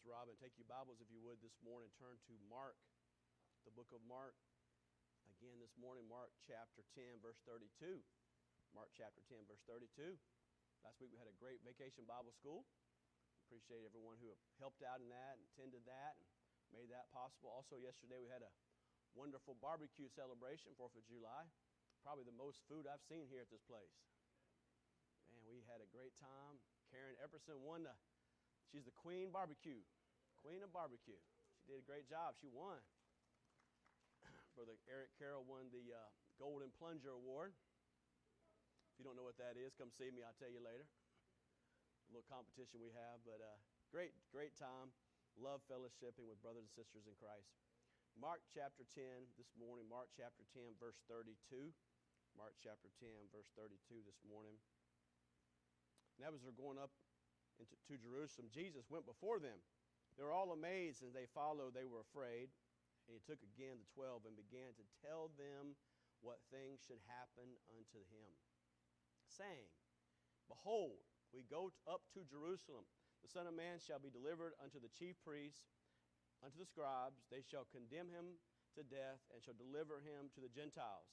Miss Robin. Take your Bibles, if you would, this morning. Turn to Mark, the book of Mark. Again, this morning, Mark chapter 10, verse 32. Mark chapter 10, verse 32. Last week we had a great vacation Bible school. Appreciate everyone who helped out in that and attended that and made that possible. Also, yesterday we had a wonderful barbecue celebration, 4th of July. Probably the most food I've seen here at this place. Man, we had a great time. Karen Epperson won the She's the queen barbecue, queen of barbecue. She did a great job. She won. Brother Eric Carroll won the uh, Golden Plunger Award. If you don't know what that is, come see me. I'll tell you later. A little competition we have, but uh, great, great time. Love fellowshipping with brothers and sisters in Christ. Mark chapter 10 this morning, Mark chapter 10, verse 32. Mark chapter 10, verse 32 this morning. And was they're going up into, to Jerusalem, Jesus went before them. They were all amazed, and they followed. They were afraid. And he took again the twelve and began to tell them what things should happen unto him, saying, Behold, we go up to Jerusalem. The Son of Man shall be delivered unto the chief priests, unto the scribes. They shall condemn him to death, and shall deliver him to the Gentiles.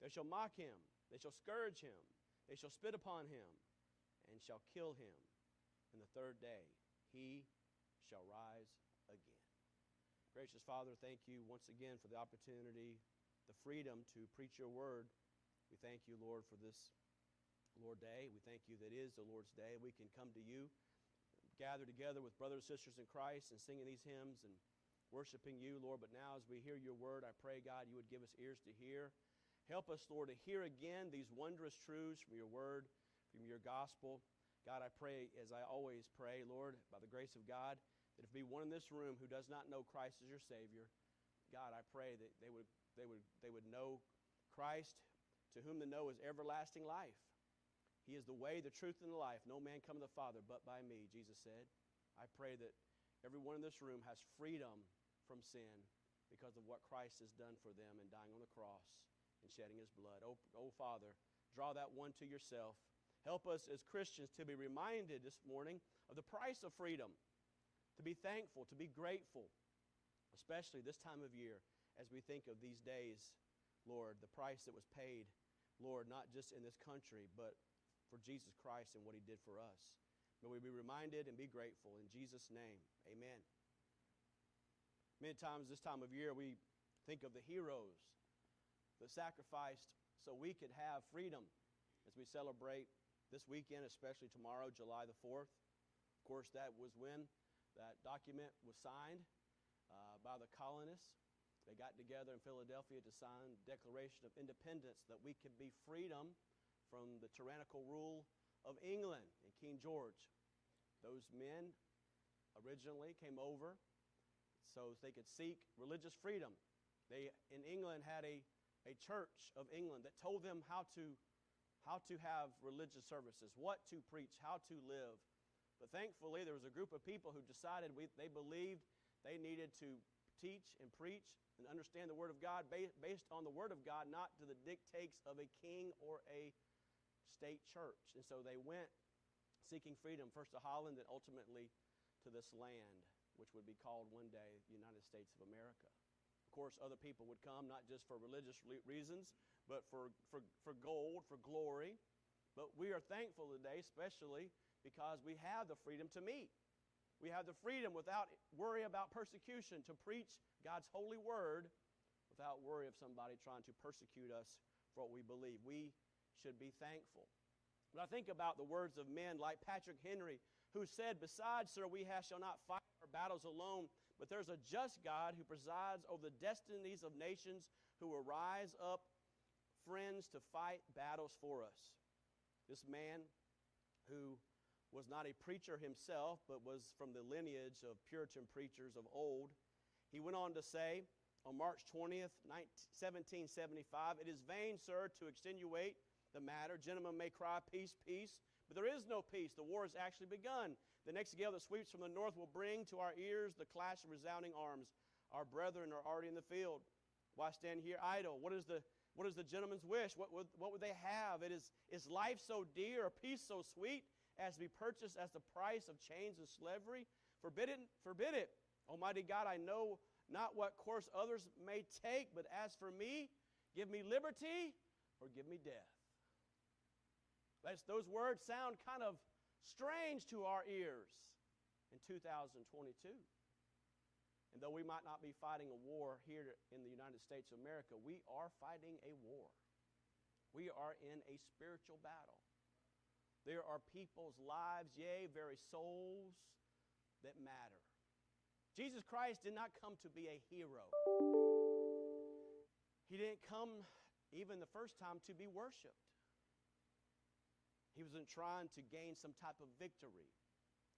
They shall mock him, they shall scourge him, they shall spit upon him, and shall kill him and the third day he shall rise again. Gracious Father, thank you once again for the opportunity, the freedom to preach your word. We thank you, Lord, for this Lord Day. We thank you that is the Lord's Day. We can come to you, gather together with brothers and sisters in Christ and singing these hymns and worshiping you, Lord. But now, as we hear your word, I pray, God, you would give us ears to hear. Help us, Lord, to hear again these wondrous truths from your word, from your gospel. God, I pray, as I always pray, Lord, by the grace of God, that if be one in this room who does not know Christ as your Savior, God, I pray that they would, they would, they would know Christ, to whom the know is everlasting life. He is the way, the truth, and the life. No man come to the Father but by me, Jesus said. I pray that everyone in this room has freedom from sin because of what Christ has done for them in dying on the cross and shedding his blood. Oh, oh Father, draw that one to yourself. Help us as Christians to be reminded this morning of the price of freedom, to be thankful, to be grateful, especially this time of year as we think of these days, Lord, the price that was paid, Lord, not just in this country, but for Jesus Christ and what He did for us. May we be reminded and be grateful. In Jesus' name, amen. Many times this time of year, we think of the heroes that sacrificed so we could have freedom as we celebrate this weekend, especially tomorrow, July the 4th. Of course, that was when that document was signed uh, by the colonists. They got together in Philadelphia to sign the Declaration of Independence that we could be freedom from the tyrannical rule of England and King George. Those men originally came over so they could seek religious freedom. They, in England, had a, a church of England that told them how to how to have religious services, what to preach, how to live. But thankfully, there was a group of people who decided we, they believed they needed to teach and preach and understand the Word of God based on the Word of God, not to the dictates of a king or a state church. And so they went seeking freedom, first to Holland, and ultimately to this land, which would be called one day the United States of America Of course, other people would come, not just for religious reasons, but for, for, for gold, for glory. But we are thankful today, especially because we have the freedom to meet. We have the freedom without worry about persecution to preach God's holy word without worry of somebody trying to persecute us for what we believe. We should be thankful. But I think about the words of men like Patrick Henry, who said, Besides, sir, we shall not fight our battles alone, but there's a just God who presides over the destinies of nations who will rise up friends to fight battles for us. This man, who was not a preacher himself, but was from the lineage of Puritan preachers of old, he went on to say on March 20th, 1775, It is vain, sir, to extenuate the matter. Gentlemen may cry, Peace, peace. But there is no peace. The war has actually begun. The next gale that sweeps from the north will bring to our ears the clash of resounding arms. Our brethren are already in the field. Why stand here idle? What is the, what is the gentleman's wish? What would, what would they have? It is, is life so dear, or peace so sweet, as to be purchased as the price of chains and slavery? Forbid it, forbid it. Almighty God, I know not what course others may take, but as for me, give me liberty or give me death. Those words sound kind of strange to our ears in 2022. And though we might not be fighting a war here in the United States of America, we are fighting a war. We are in a spiritual battle. There are people's lives, yea, very souls that matter. Jesus Christ did not come to be a hero. He didn't come even the first time to be worshiped. He wasn't trying to gain some type of victory.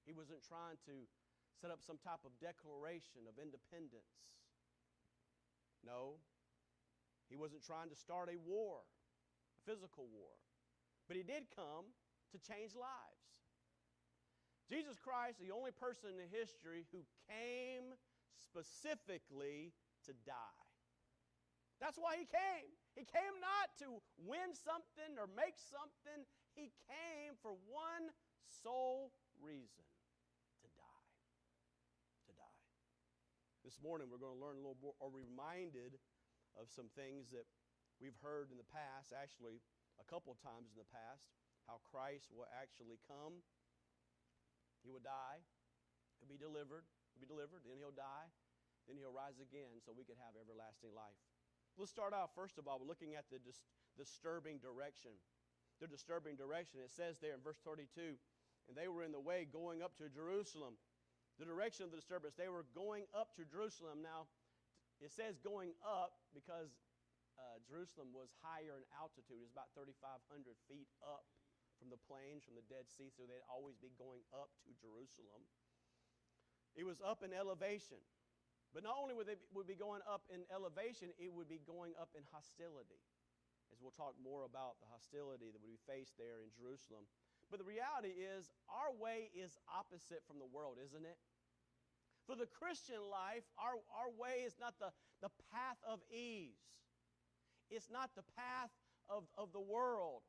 He wasn't trying to set up some type of declaration of independence. No, he wasn't trying to start a war, a physical war. But he did come to change lives. Jesus Christ, the only person in history who came specifically to die. That's why he came. He came not to win something or make something. He came for one sole reason to die. To die. This morning we're going to learn a little more, or reminded of some things that we've heard in the past, actually, a couple of times in the past, how Christ will actually come. He will die, he'll be delivered, he'll be delivered, then he'll die, then he'll rise again so we could have everlasting life. Let's start out, first of all, looking at the dis- disturbing direction. The disturbing direction. It says there in verse 32 and they were in the way going up to Jerusalem. The direction of the disturbance, they were going up to Jerusalem. Now, it says going up because uh, Jerusalem was higher in altitude. It was about 3,500 feet up from the plains, from the Dead Sea, so they'd always be going up to Jerusalem. It was up in elevation. But not only would they would be going up in elevation, it would be going up in hostility. As we'll talk more about the hostility that would be faced there in Jerusalem. But the reality is, our way is opposite from the world, isn't it? For the Christian life, our, our way is not the, the path of ease, it's not the path of, of the world.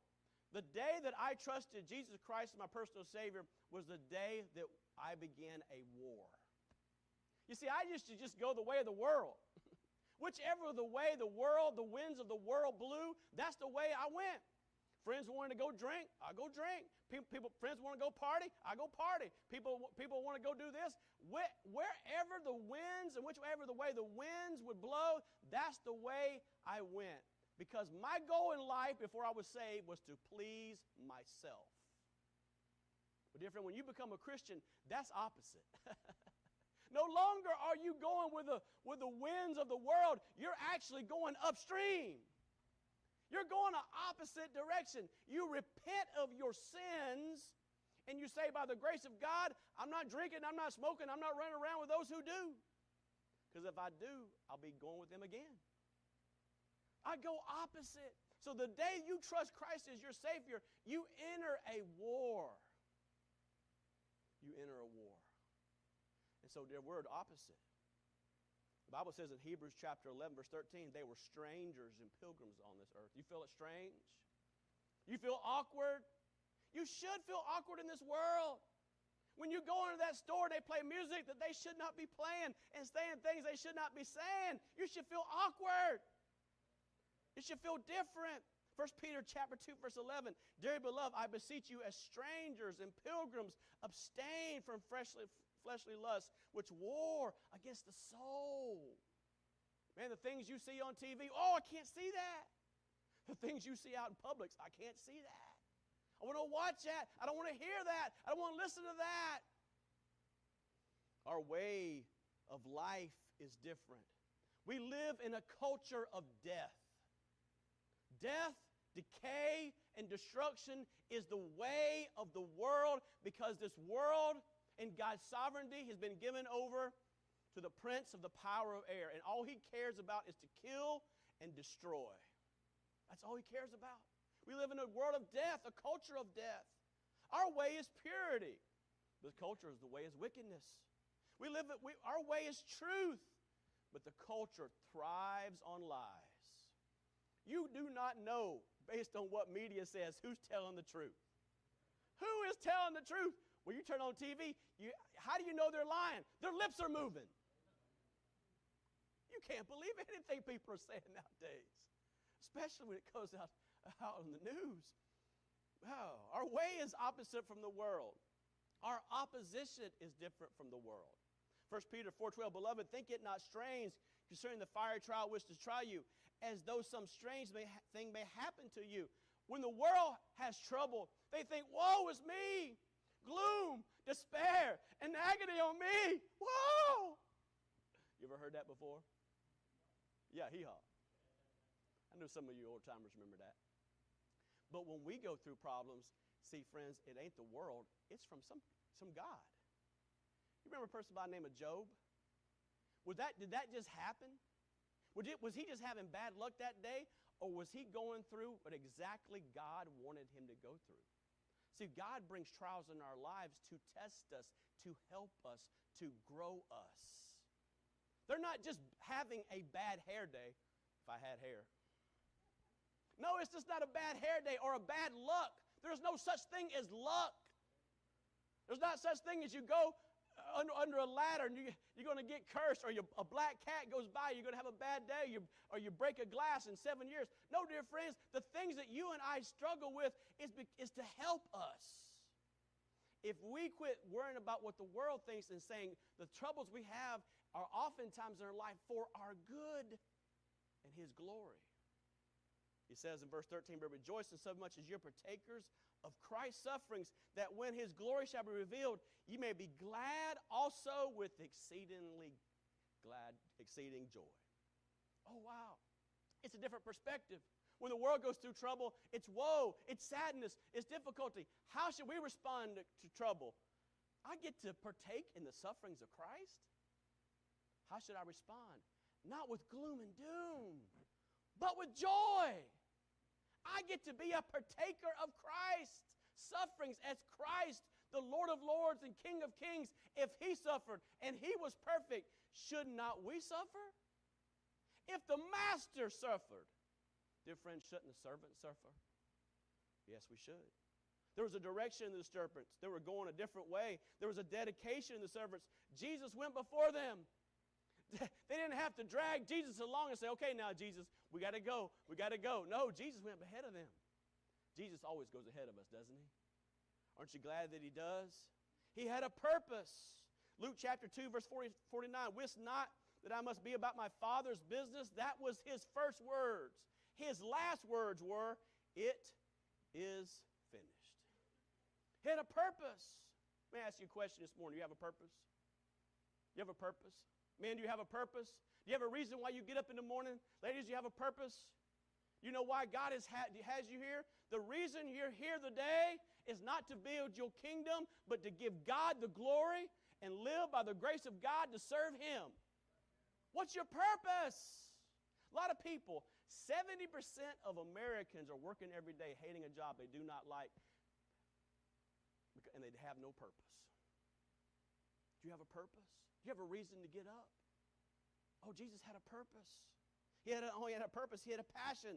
The day that I trusted Jesus Christ as my personal Savior was the day that I began a war. You see, I used to just go the way of the world. Whichever the way the world, the winds of the world blew, that's the way I went. Friends wanted to go drink, I go drink. People, people friends want to go party, I go party. People, people want to go do this. Where, wherever the winds and whichever the way the winds would blow, that's the way I went. Because my goal in life before I was saved was to please myself. But different when you become a Christian, that's opposite. No longer are you going with the, with the winds of the world, you're actually going upstream. You're going the opposite direction. You repent of your sins and you say, by the grace of God, I'm not drinking, I'm not smoking, I'm not running around with those who do. Because if I do, I'll be going with them again. I go opposite. So the day you trust Christ as your Savior, you enter a war. You enter a war. And so they're word opposite. The Bible says in Hebrews chapter 11, verse 13, they were strangers and pilgrims on this earth. You feel it strange? You feel awkward? You should feel awkward in this world. When you go into that store, they play music that they should not be playing and saying things they should not be saying. You should feel awkward. You should feel different. 1 Peter chapter 2, verse 11. Dear beloved, I beseech you as strangers and pilgrims, abstain from freshly, fleshly lusts, which war against the soul. Man, the things you see on TV, oh, I can't see that. The things you see out in Publix, I can't see that. I want to watch that. I don't want to hear that. I don't want to listen to that. Our way of life is different. We live in a culture of death. Death, decay, and destruction is the way of the world because this world in God's sovereignty has been given over to the prince of the power of air. And all he cares about is to kill and destroy. That's all he cares about. We live in a world of death, a culture of death. Our way is purity. The culture is the way is wickedness. We live we, our way is truth, but the culture thrives on lies. You do not know, based on what media says, who's telling the truth. Who is telling the truth? when you turn on TV, you, how do you know they're lying? Their lips are moving. You can't believe anything people are saying nowadays, especially when it goes out, out on the news. Wow. Our way is opposite from the world. Our opposition is different from the world. 1 Peter 4.12, Beloved, think it not strange concerning the fiery trial which to try you, as though some strange may ha- thing may happen to you. When the world has trouble, they think, Woe is me! Gloom, despair, and agony on me! Whoa! You ever heard that before? Yeah, hee haw. I know some of you old timers remember that. But when we go through problems, see, friends, it ain't the world, it's from some, some God. You remember a person by the name of Job? Was that, did that just happen? Was, it, was he just having bad luck that day? Or was he going through what exactly God wanted him to go through? See, God brings trials in our lives to test us, to help us, to grow us. They're not just having a bad hair day, if I had hair. No, it's just not a bad hair day or a bad luck. There's no such thing as luck. There's not such thing as you go under, under a ladder and you, you're going to get cursed, or you, a black cat goes by, you're going to have a bad day, you, or you break a glass in seven years. No, dear friends, the things that you and I struggle with is, is to help us. If we quit worrying about what the world thinks and saying the troubles we have are oftentimes in our life for our good and His glory. He says in verse 13, But rejoice in so much as you're partakers of Christ's sufferings, that when his glory shall be revealed, you may be glad also with exceedingly glad, exceeding joy. Oh, wow. It's a different perspective. When the world goes through trouble, it's woe, it's sadness, it's difficulty. How should we respond to, to trouble? I get to partake in the sufferings of Christ. How should I respond? Not with gloom and doom, but with joy. I get to be a partaker of Christ sufferings as Christ, the Lord of Lords and King of Kings. If he suffered and he was perfect, should not we suffer? If the master suffered, dear friends, shouldn't the servant suffer? Yes, we should. There was a direction in the servants. They were going a different way. There was a dedication in the servants. Jesus went before them. They didn't have to drag Jesus along and say, okay, now, Jesus, we got to go. We got to go. No, Jesus went ahead of them. Jesus always goes ahead of us, doesn't he? Aren't you glad that he does? He had a purpose. Luke chapter 2, verse 40, 49 Wist not that I must be about my Father's business. That was his first words. His last words were, It is finished. He had a purpose. Let me ask you a question this morning. Do you have a purpose? You have a purpose? Man, do you have a purpose? You have a reason why you get up in the morning? Ladies, you have a purpose? You know why God has, ha- has you here? The reason you're here today is not to build your kingdom, but to give God the glory and live by the grace of God to serve Him. What's your purpose? A lot of people, 70% of Americans are working every day hating a job they do not like and they have no purpose. Do you have a purpose? Do you have a reason to get up? Oh, Jesus had a purpose. He had a, oh, he had a purpose. He had a passion.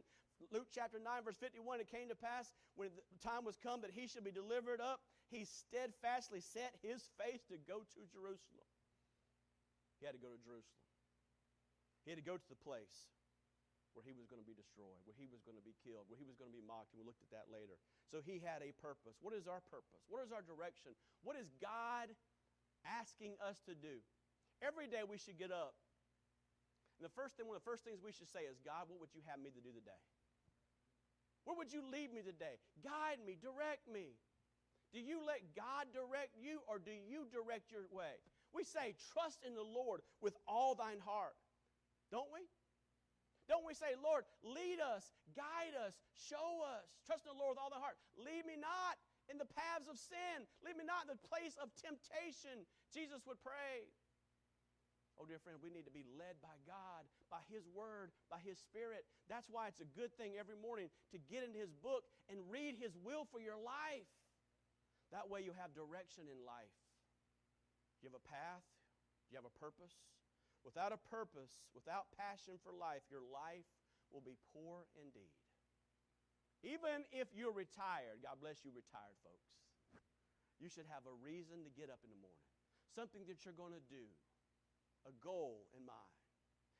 Luke chapter 9, verse 51, it came to pass when the time was come that he should be delivered up, he steadfastly set his face to go to Jerusalem. He had to go to Jerusalem. He had to go to the place where he was going to be destroyed, where he was going to be killed, where he was going to be mocked, and we looked at that later. So he had a purpose. What is our purpose? What is our direction? What is God asking us to do? Every day we should get up. And the first thing, one of the first things we should say is, God, what would you have me to do today? Where would you lead me today? Guide me, direct me. Do you let God direct you or do you direct your way? We say, trust in the Lord with all thine heart. Don't we? Don't we say, Lord, lead us, guide us, show us. Trust in the Lord with all thy heart. Lead me not in the paths of sin. Lead me not in the place of temptation. Jesus would pray. Oh, dear friend, we need to be led by God, by His Word, by His Spirit. That's why it's a good thing every morning to get into His book and read His will for your life. That way you have direction in life. You have a path? You have a purpose? Without a purpose, without passion for life, your life will be poor indeed. Even if you're retired, God bless you, retired folks. you should have a reason to get up in the morning, something that you're going to do, a goal in mind.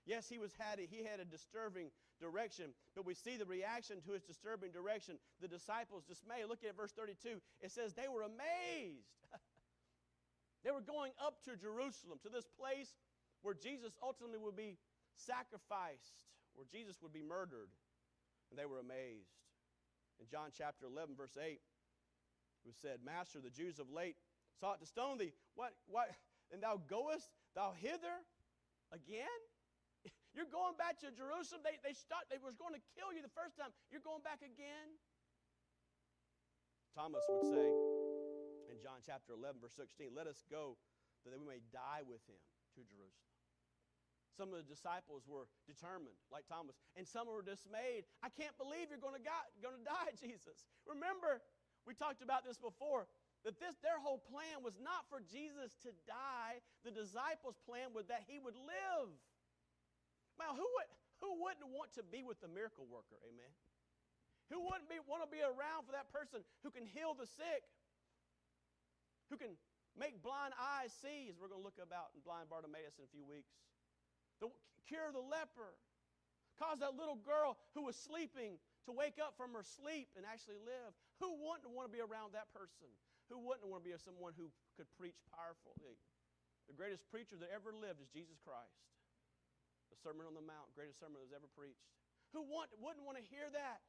Yes, he was had a, he had a disturbing direction, but we see the reaction to his disturbing direction. The disciples dismay. Look at verse 32. It says they were amazed. they were going up to Jerusalem, to this place where Jesus ultimately would be sacrificed, where Jesus would be murdered. And they were amazed. In John chapter 11, verse 8, who said, Master, the Jews of late sought to stone thee. What, what, and thou goest thou hither again? You're going back to Jerusalem. They, they, start, they was going to kill you the first time. You're going back again? Thomas would say in John chapter 11, verse 16, Let us go that we may die with him to Jerusalem. Some of the disciples were determined, like Thomas, and some were dismayed. I can't believe you're going to die, Jesus. Remember, we talked about this before that this their whole plan was not for Jesus to die. The disciples' plan was that he would live. Now, who, would, who wouldn't want to be with the miracle worker? Amen. Who wouldn't be, want to be around for that person who can heal the sick, who can make blind eyes see, as we're going to look about in blind Bartimaeus in a few weeks, the, cure the leper, cause that little girl who was sleeping to wake up from her sleep and actually live. Who wouldn't want to be around that person? Who wouldn't want to be someone who could preach powerfully? The greatest preacher that ever lived is Jesus Christ. The Sermon on the Mount, greatest sermon that was ever preached. Who want, wouldn't want to hear that?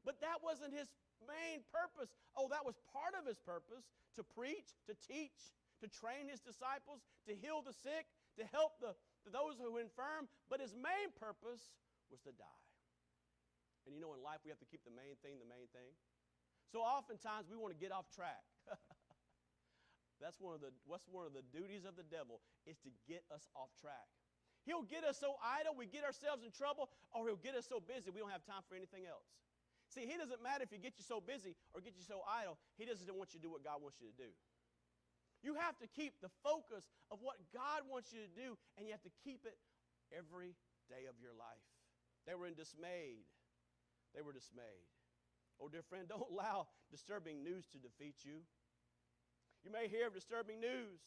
But that wasn't his main purpose. Oh, that was part of his purpose to preach, to teach, to train his disciples, to heal the sick, to help the, those who infirm. But his main purpose was to die. And you know, in life, we have to keep the main thing the main thing. So oftentimes we want to get off track. That's one of the what's one of the duties of the devil is to get us off track. He'll get us so idle, we get ourselves in trouble, or he'll get us so busy we don't have time for anything else. See, he doesn't matter if he gets you so busy or get you so idle. He doesn't want you to do what God wants you to do. You have to keep the focus of what God wants you to do, and you have to keep it every day of your life. They were in dismayed. They were dismayed. Oh, dear friend, don't allow disturbing news to defeat you. You may hear of disturbing news.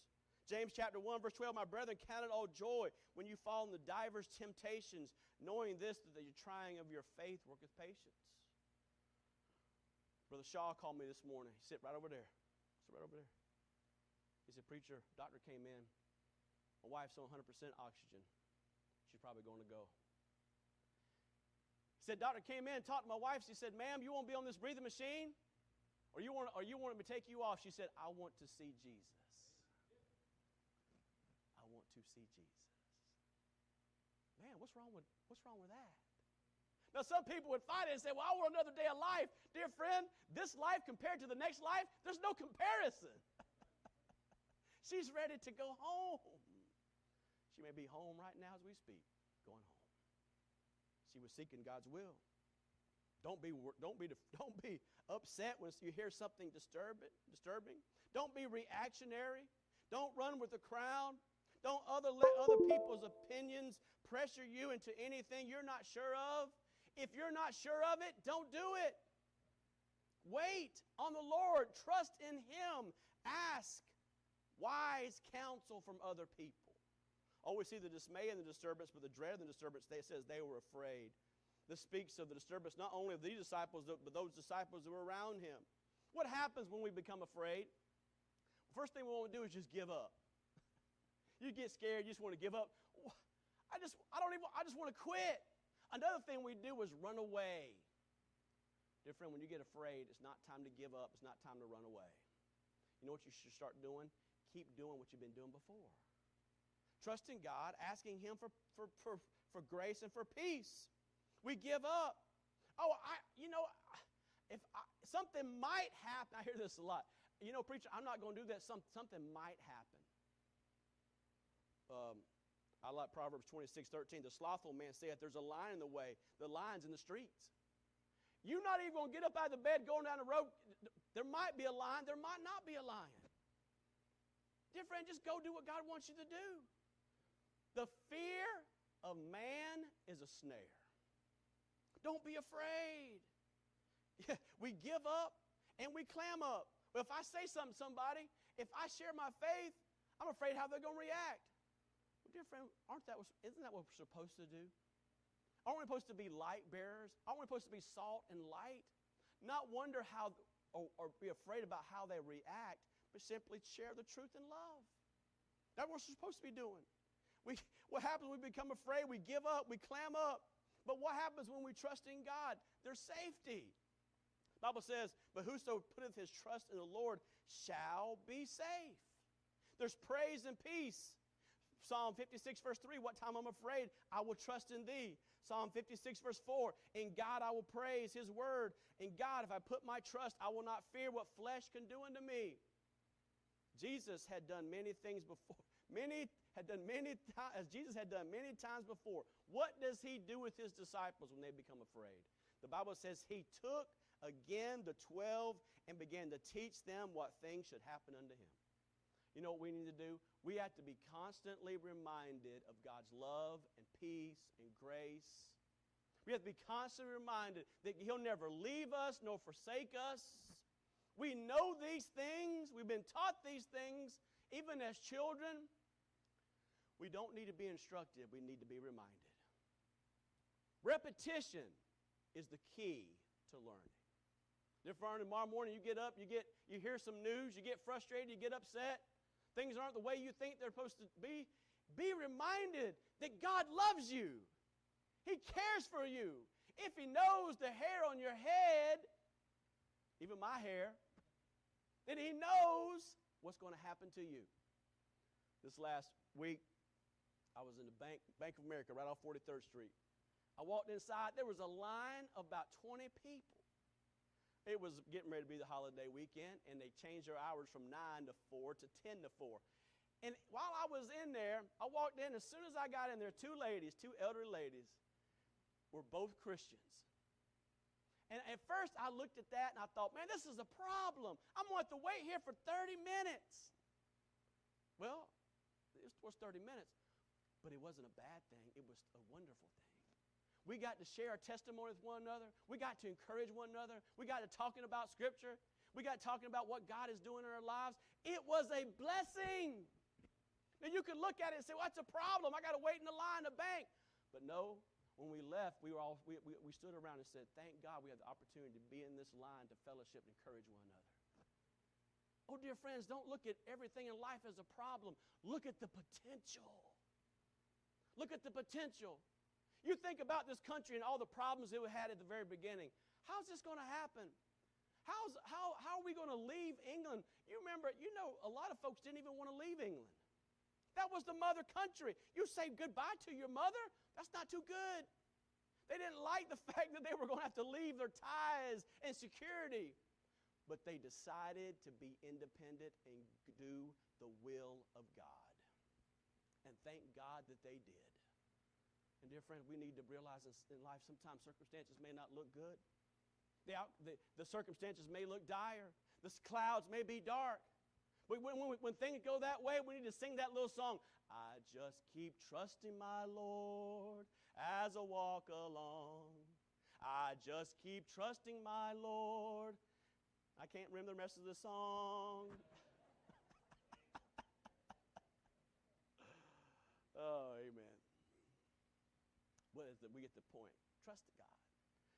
James chapter 1, verse 12, my brethren, count it all joy when you fall into divers temptations, knowing this, that the trying of your faith worketh patience. Brother Shaw called me this morning. He sit right over there. Sit right over there. He said, Preacher, doctor came in. My wife's on 100% oxygen. She's probably going to go. He said, Doctor came in, talked to my wife. She said, Ma'am, you won't be on this breathing machine? Or you want, or you want me to take you off? She said, I want to see Jesus I want to see Jesus. Man, what's wrong with, what's wrong with that? Now, some people would fight it and say, Well, I want another day of life. Dear friend, this life compared to the next life, there's no comparison. She's ready to go home. She may be home right now as we speak, going home. She was seeking God's will. Don't be, don't be, don't be upset when you hear something disturbing, disturbing. Don't be reactionary. Don't run with the crowd. Don't other, let other people's opinions pressure you into anything you're not sure of. If you're not sure of it, don't do it. Wait on the Lord, trust in Him, ask wise counsel from other people. Always see the dismay and the disturbance, but the dread and the disturbance, they says they were afraid. This speaks of the disturbance not only of these disciples, but those disciples who were around him. What happens when we become afraid? First thing we want to do is just give up. You get scared, you just want to give up. I just, I don't even, I just want to quit. Another thing we do is run away. Dear friend, when you get afraid, it's not time to give up. It's not time to run away. You know what you should start doing? Keep doing what you've been doing before. Trusting God, asking Him for, for, for, for grace and for peace. We give up. Oh, I, you know, if I, something might happen, I hear this a lot. You know, preacher, I'm not going to do that. Some, something might happen um, I like Proverbs 26, 13. The slothful man saith, There's a lion in the way. The lion's in the streets. You're not even going to get up out of the bed going down the road. There might be a lion, there might not be a lion. Dear friend, just go do what God wants you to do. The fear of man is a snare. Don't be afraid. we give up and we clam up. Well, if I say something to somebody, if I share my faith, I'm afraid how they're going to react. Well, dear friend, aren't that, isn't that what we're supposed to do? Aren't we supposed to be light bearers? Aren't we supposed to be salt and light? Not wonder how or, or be afraid about how they react, but simply share the truth in love. That's what we're supposed to be doing. We, what happens we become afraid? We give up, we clam up. But what happens when we trust in God? There's safety. The Bible says, But whoso putteth his trust in the Lord shall be safe. There's praise and peace. Psalm 56, verse 3, what time I'm afraid, I will trust in thee. Psalm 56, verse 4, in God I will praise his word. In God, if I put my trust, I will not fear what flesh can do unto me. Jesus had done many things before. Many had done many times, as Jesus had done many times before. What does he do with his disciples when they become afraid? The Bible says he took again the 12 and began to teach them what things should happen unto him. You know what we need to do? We have to be constantly reminded of God's love and peace and grace. We have to be constantly reminded that He'll never leave us nor forsake us. We know these things, we've been taught these things, even as children. We don't need to be instructed, we need to be reminded. Repetition is the key to learning. Different tomorrow morning you get up, you get you hear some news, you get frustrated, you get upset, things aren't the way you think they're supposed to be. Be reminded that God loves you. He cares for you. If He knows the hair on your head, even my hair, then He knows what's going to happen to you. This last week, I was in the Bank, Bank of America right off 43rd Street. I walked inside, there was a line of about 20 people. It was getting ready to be the holiday weekend, and they changed their hours from 9 to 4 to 10 to 4. And while I was in there, I walked in. As soon as I got in there, two ladies, two elderly ladies, were both Christians. And at first, I looked at that and I thought, man, this is a problem. I'm going to have to wait here for 30 minutes. Well, it was 30 minutes, but it wasn't a bad thing. It was a wonderful thing. We got to share our testimony with one another. We got to encourage one another. We got to talking about Scripture. We got talking about what God is doing in our lives. It was a blessing. Now you could look at it and say, "What's well, a problem? I got to wait in the line to bank." But no, when we left, we were all we, we, we stood around and said, "Thank God we had the opportunity to be in this line to fellowship and encourage one another." Oh, dear friends, don't look at everything in life as a problem. Look at the potential. Look at the potential. You think about this country and all the problems it had at the very beginning. How's this going to happen? How's, how, how are we going to leave England? You remember, you know, a lot of folks didn't even want to leave England. That was the mother country. You say goodbye to your mother? That's not too good. They didn't like the fact that they were going to have to leave their ties and security. But they decided to be independent and do the will of God. And thank God that they did. And dear friends, we need to realize in life sometimes circumstances may not look good. The, the, the circumstances may look dire. The clouds may be dark. But when, when, when things go that way, we need to sing that little song. I just keep trusting my Lord as I walk along. I just keep trusting my Lord. I can't remember the rest of the song. Oh, amen. It? We get the point. Trust God.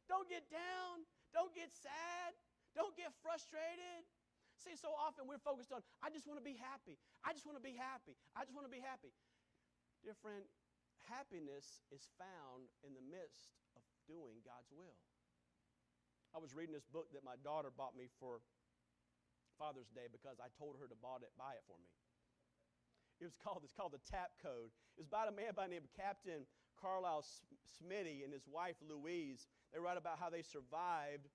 Don't get down. Don't get sad. Don't get frustrated. See, so often we're focused on, I just want to be happy. I just want to be happy. I just want to be happy. Dear friend, happiness is found in the midst of doing God's will. I was reading this book that my daughter bought me for Father's Day because I told her to buy it for me. It was called, it's called The Tap Code. It was about a man by the name of Captain Carlyle Smitty and his wife Louise. They write about how they survived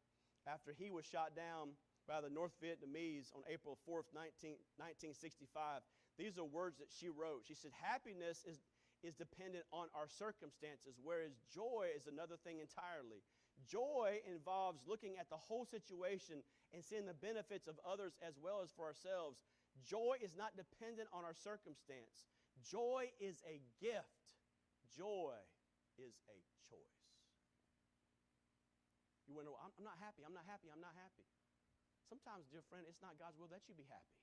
after he was shot down by the North Vietnamese on April 4th, 19, 1965. These are words that she wrote. She said, Happiness is, is dependent on our circumstances, whereas joy is another thing entirely. Joy involves looking at the whole situation and seeing the benefits of others as well as for ourselves. Joy is not dependent on our circumstance. Joy is a gift. Joy is a choice. You wonder, I'm, I'm not happy, I'm not happy, I'm not happy. Sometimes, dear friend, it's not God's will that you be happy.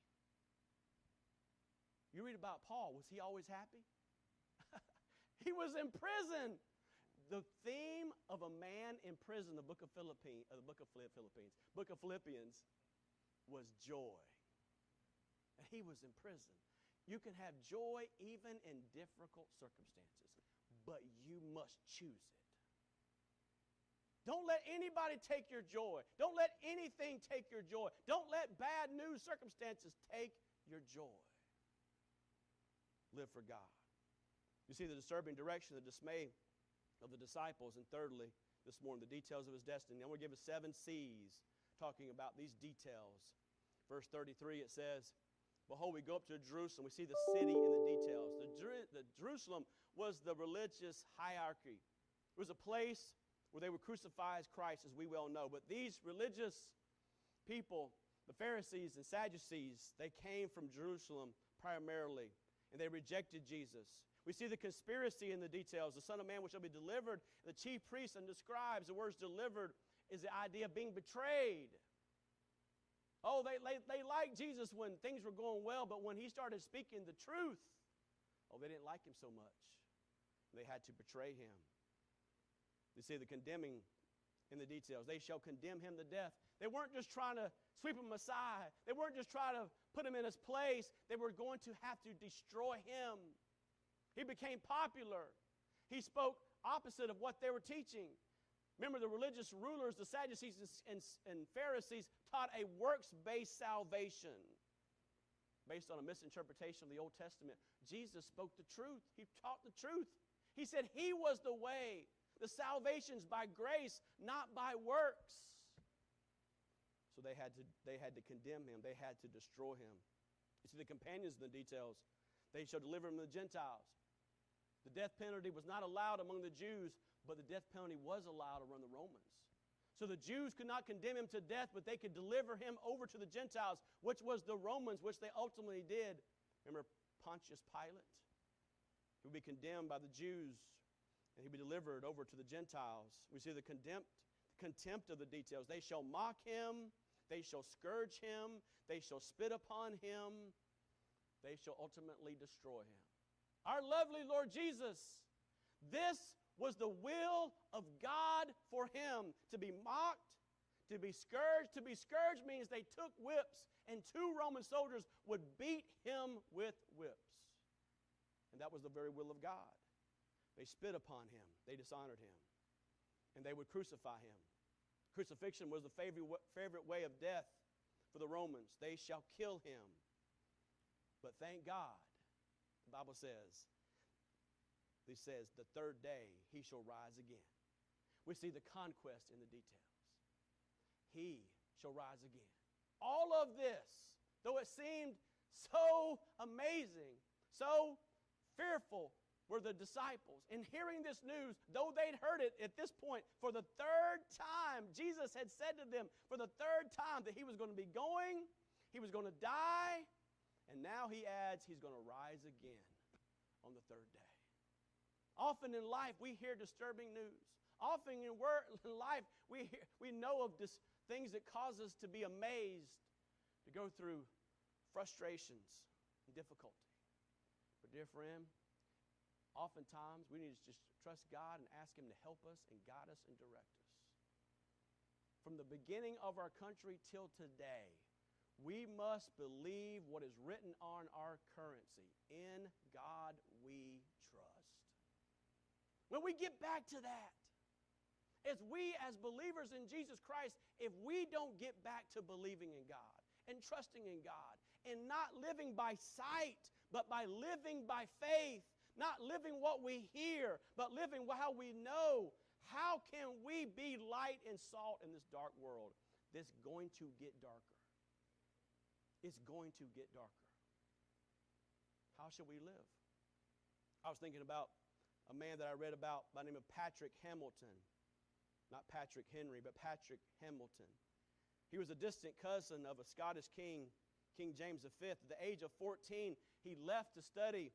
You read about Paul, was he always happy? he was in prison. The theme of a man in prison, the book of Philippines, uh, the book of Philippines, book of Philippians, was joy. He was in prison. You can have joy even in difficult circumstances, but you must choose it. Don't let anybody take your joy. Don't let anything take your joy. Don't let bad news circumstances take your joy. Live for God. You see the disturbing direction, the dismay of the disciples. And thirdly, this morning, the details of his destiny. I'm going to give us seven C's talking about these details. Verse 33, it says, Behold, we go up to Jerusalem. We see the city in the details. The, the Jerusalem was the religious hierarchy. It was a place where they would crucify as Christ, as we well know. But these religious people, the Pharisees and Sadducees, they came from Jerusalem primarily, and they rejected Jesus. We see the conspiracy in the details. The Son of Man which shall be delivered, the chief priests and the scribes, the words delivered is the idea of being betrayed. Oh, they, they, they liked Jesus when things were going well, but when he started speaking the truth, oh, they didn't like him so much. They had to betray him. You see the condemning in the details. They shall condemn him to death. They weren't just trying to sweep him aside, they weren't just trying to put him in his place. They were going to have to destroy him. He became popular. He spoke opposite of what they were teaching. Remember, the religious rulers, the Sadducees and, and Pharisees, taught a works based salvation based on a misinterpretation of the Old Testament. Jesus spoke the truth, He taught the truth. He said He was the way, the salvation's by grace, not by works. So they had to, they had to condemn him, they had to destroy him. You see the companions in the details. They shall deliver him to the Gentiles. The death penalty was not allowed among the Jews, but the death penalty was allowed to run the Romans. So the Jews could not condemn him to death, but they could deliver him over to the Gentiles, which was the Romans, which they ultimately did. Remember Pontius Pilate? He would be condemned by the Jews and he'd be delivered over to the Gentiles. We see the contempt, contempt of the details. They shall mock him, they shall scourge him, they shall spit upon him, they shall ultimately destroy him. Our lovely Lord Jesus, this was the will of God for him to be mocked, to be scourged. To be scourged means they took whips, and two Roman soldiers would beat him with whips. And that was the very will of God. They spit upon him, they dishonored him, and they would crucify him. Crucifixion was the favorite, way of death for the Romans. They shall kill him. But thank God, the Bible says, he says, the third day he shall rise again. We see the conquest in the details. He shall rise again. All of this, though it seemed so amazing, so fearful, were the disciples. In hearing this news, though they'd heard it at this point for the third time, Jesus had said to them for the third time that he was going to be going, he was going to die, and now he adds he's going to rise again on the third day. Often in life, we hear disturbing news. Often in, life, we, hear, we know of dis- things that cause us to be amazed, to go through frustrations and difficulty. But, dear friend, Oftentimes, we need to just trust God and ask Him to help us and guide us and direct us. From the beginning of our country till today, we must believe what is written on our currency. In God. When we get back to that, as we as believers in Jesus Christ, if we don't get back to believing in God and trusting in God and not living by sight, but by living by faith, not living what we hear, but living how we know. How can we be light and salt in this dark world? This going to get darker. It's going to get darker. How should we live? I was thinking about a man that I read about by the name of Patrick Hamilton. Not Patrick Henry, but Patrick Hamilton. He was a distant cousin of a Scottish king, King James V. At the age of 14, he left to study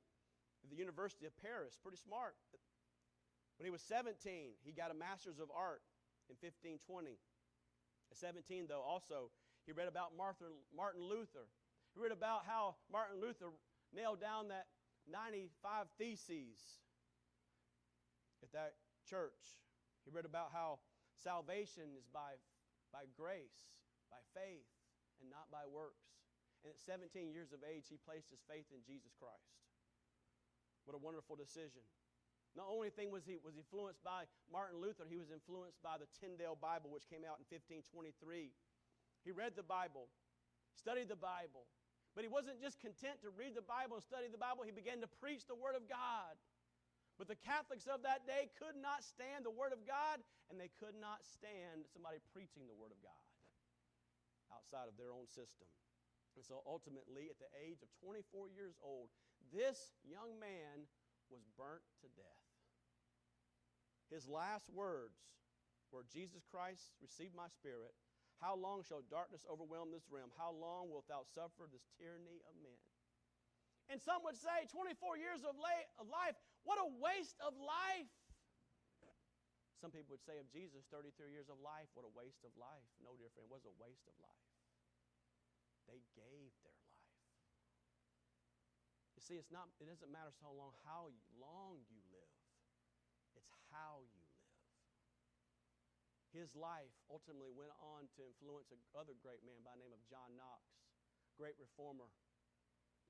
at the University of Paris. Pretty smart. When he was 17, he got a master's of art in 1520. At 17, though, also, He read about Martin Luther. He read about how Martin Luther nailed down that 95 Theses at that church. He read about how salvation is by, by grace, by faith, and not by works. And at 17 years of age, he placed his faith in Jesus Christ. What a wonderful decision. Not only thing was he was influenced by Martin Luther, he was influenced by the Tyndale Bible, which came out in 1523. He read the Bible, studied the Bible, but he wasn't just content to read the Bible and study the Bible, he began to preach the Word of God. But the Catholics of that day could not stand the Word of God, and they could not stand somebody preaching the Word of God outside of their own system. And so ultimately, at the age of 24 years old, this young man was burnt to death. His last words were Jesus Christ, receive my spirit. How long shall darkness overwhelm this realm? How long wilt thou suffer this tyranny of men? And some would say, 24 years of, life, what a waste of life. Some people would say of Jesus, 33 years of life, what a waste of life. No, dear friend, it was a waste of life. They gave their life. You see, it's not, it doesn't matter so long how long you live, it's how you live. His life ultimately went on to influence another great man by the name of John Knox, great reformer.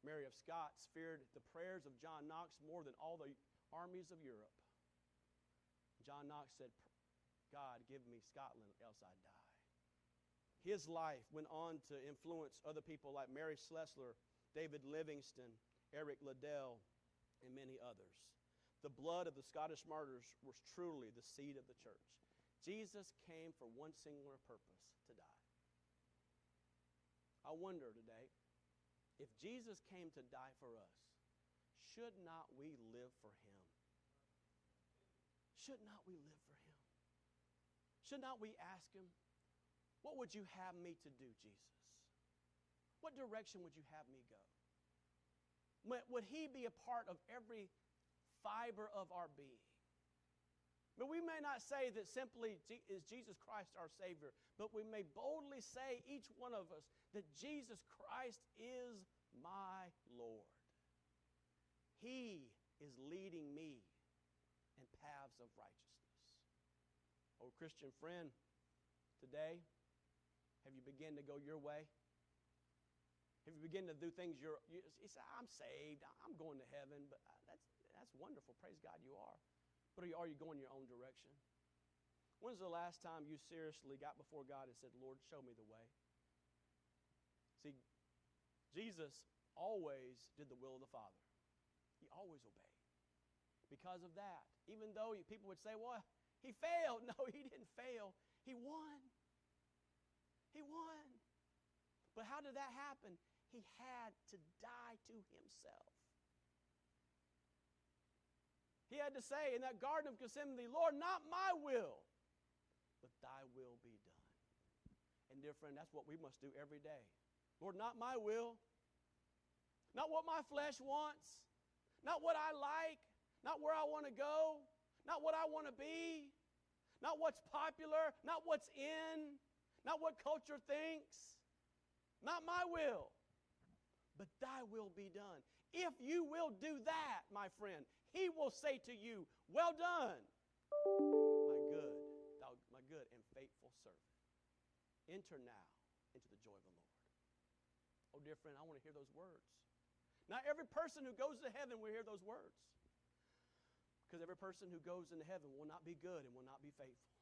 Mary of Scots feared the prayers of John Knox more than all the armies of Europe. John Knox said, God, give me Scotland, else I die. His life went on to influence other people like Mary Slessor, David Livingstone, Eric Liddell, and many others. The blood of the Scottish martyrs was truly the seed of the church. Jesus came for one singular purpose to die. I wonder today if Jesus came to die for us, should not we live for him? Should not we live for him? Should not we ask him, What would you have me to do, Jesus? What direction would you have me go? Would He be a part of every fiber of our being? But we may not say that simply is Jesus Christ our Savior, but we may boldly say, each one of us, that Jesus Christ is my Lord. He is leading me in paths of righteousness. Oh, Christian friend, today, have you begun to go your way? Have you begin to do things, you're, you, you say, I'm saved, I'm going to heaven, but uh, that's, that's wonderful. Praise God, you are. But are you, are you going your own direction? When's the last time you seriously got before God and said, Lord, show me the way? See, Jesus always did the will of the Father. He always obeyed. Because of that, even though people would say, well, he failed. No, he didn't fail. He won. He won. But how did that happen? he had to die to himself. He had to say in that Garden of Gethsemane, Lord, not my will, but thy will be done. And, dear friend, that's what we must do every day. Lord, not my will, not what my flesh wants, not what I like, not where I want to go, not what I want to be, not what's popular, not what's in, not what culture thinks, not my will, but thy will be done. If you will do that, my friend, he will say to you, Well done, my good, thou, my good and faithful servant. Enter now into the joy of the Lord. Oh, dear friend, I want to hear those words. Not every person who goes to heaven will hear those words. Because every person who goes into heaven will not be good and will not be faithful.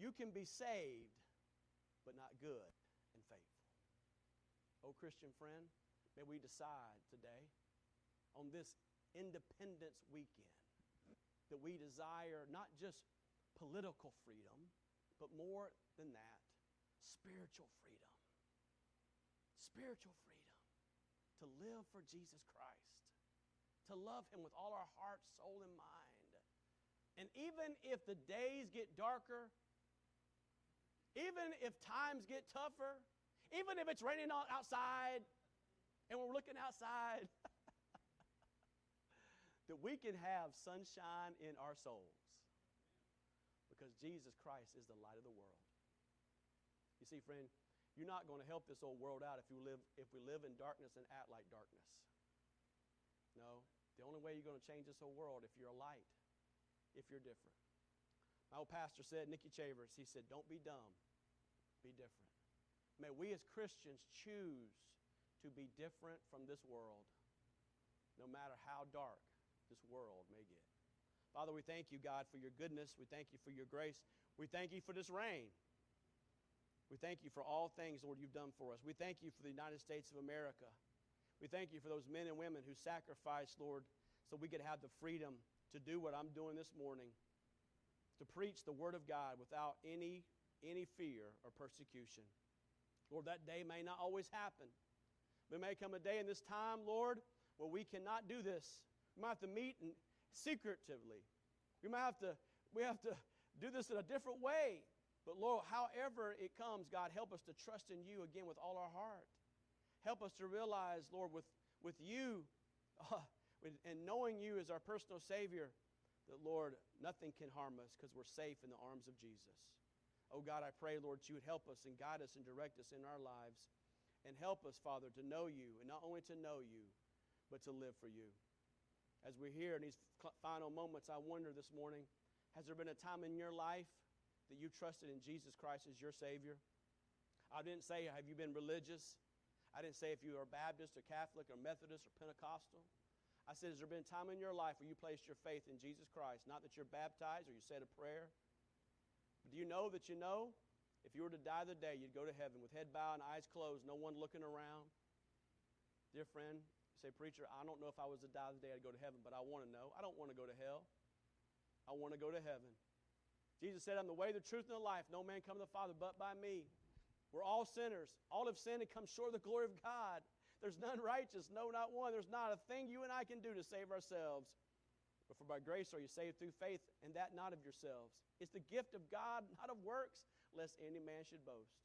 You can be saved, but not good and faithful. Oh, Christian friend, may we decide today on this Independence Weekend that we desire not just political freedom, but more than that, spiritual freedom. Spiritual freedom. To live for Jesus Christ. To love Him with all our heart, soul, and mind. And even if the days get darker, even if times get tougher, even if it's raining outside and we're looking outside, that we can have sunshine in our souls because Jesus Christ is the light of the world. You see, friend, You're not going to help this old world out if, you live, if we live in darkness and act like darkness. No. The only way you're going to change this whole world if you're a light, if you're different. My old pastor said, Nicky Chavers, he said, Don't be dumb, be different. May we as Christians choose to be different from this world, no matter how dark this world may get. Father, we thank you, God, for your goodness. We thank you for your grace. We thank you for this rain. We thank you for all things, Lord, you've done for us. We thank you for the United States of America. We thank you for those men and women who sacrificed, Lord, so we could have the freedom to do what I'm doing this morning to preach the Word of God without any, any fear or persecution. Lord, that day may not always happen. There may come a day in this time, Lord, where we cannot do this. We might have to meet and secretively. We might have to, we have to do this in a different way. But Lord, however it comes, God, help us to trust in you again with all our heart. Help us to realize, Lord, with, with you uh, and knowing you as our personal Savior, that, Lord, nothing can harm us because we're safe in the arms of Jesus. Oh, God, I pray, Lord, that you would help us and guide us and direct us in our lives. And help us, Father, to know you, and not only to know you, but to live for you. As we're here in these final moments, I wonder this morning has there been a time in your life that you trusted in Jesus Christ as your Savior? I didn't say, have you been religious? I didn't say if you are Baptist or Catholic or Methodist or Pentecostal. I said, Has there been a time in your life where you placed your faith in Jesus Christ? Not that you're baptized or you said a prayer. But do you know that you know? If you were to die the day, you'd go to heaven with head bowed and eyes closed, no one looking around. Dear friend, say, Preacher, I don't know if I was to die the day I'd go to heaven, but I want to know. I don't want to go to hell. I want to go to heaven. Jesus said, I'm the way, the truth, and the life. No man come to the Father but by me. We're all sinners. All have sinned and come short of the glory of God. There's none righteous, no, not one. There's not a thing you and I can do to save ourselves. But for by grace are you saved through faith, and that not of yourselves. It's the gift of God, not of works, lest any man should boast.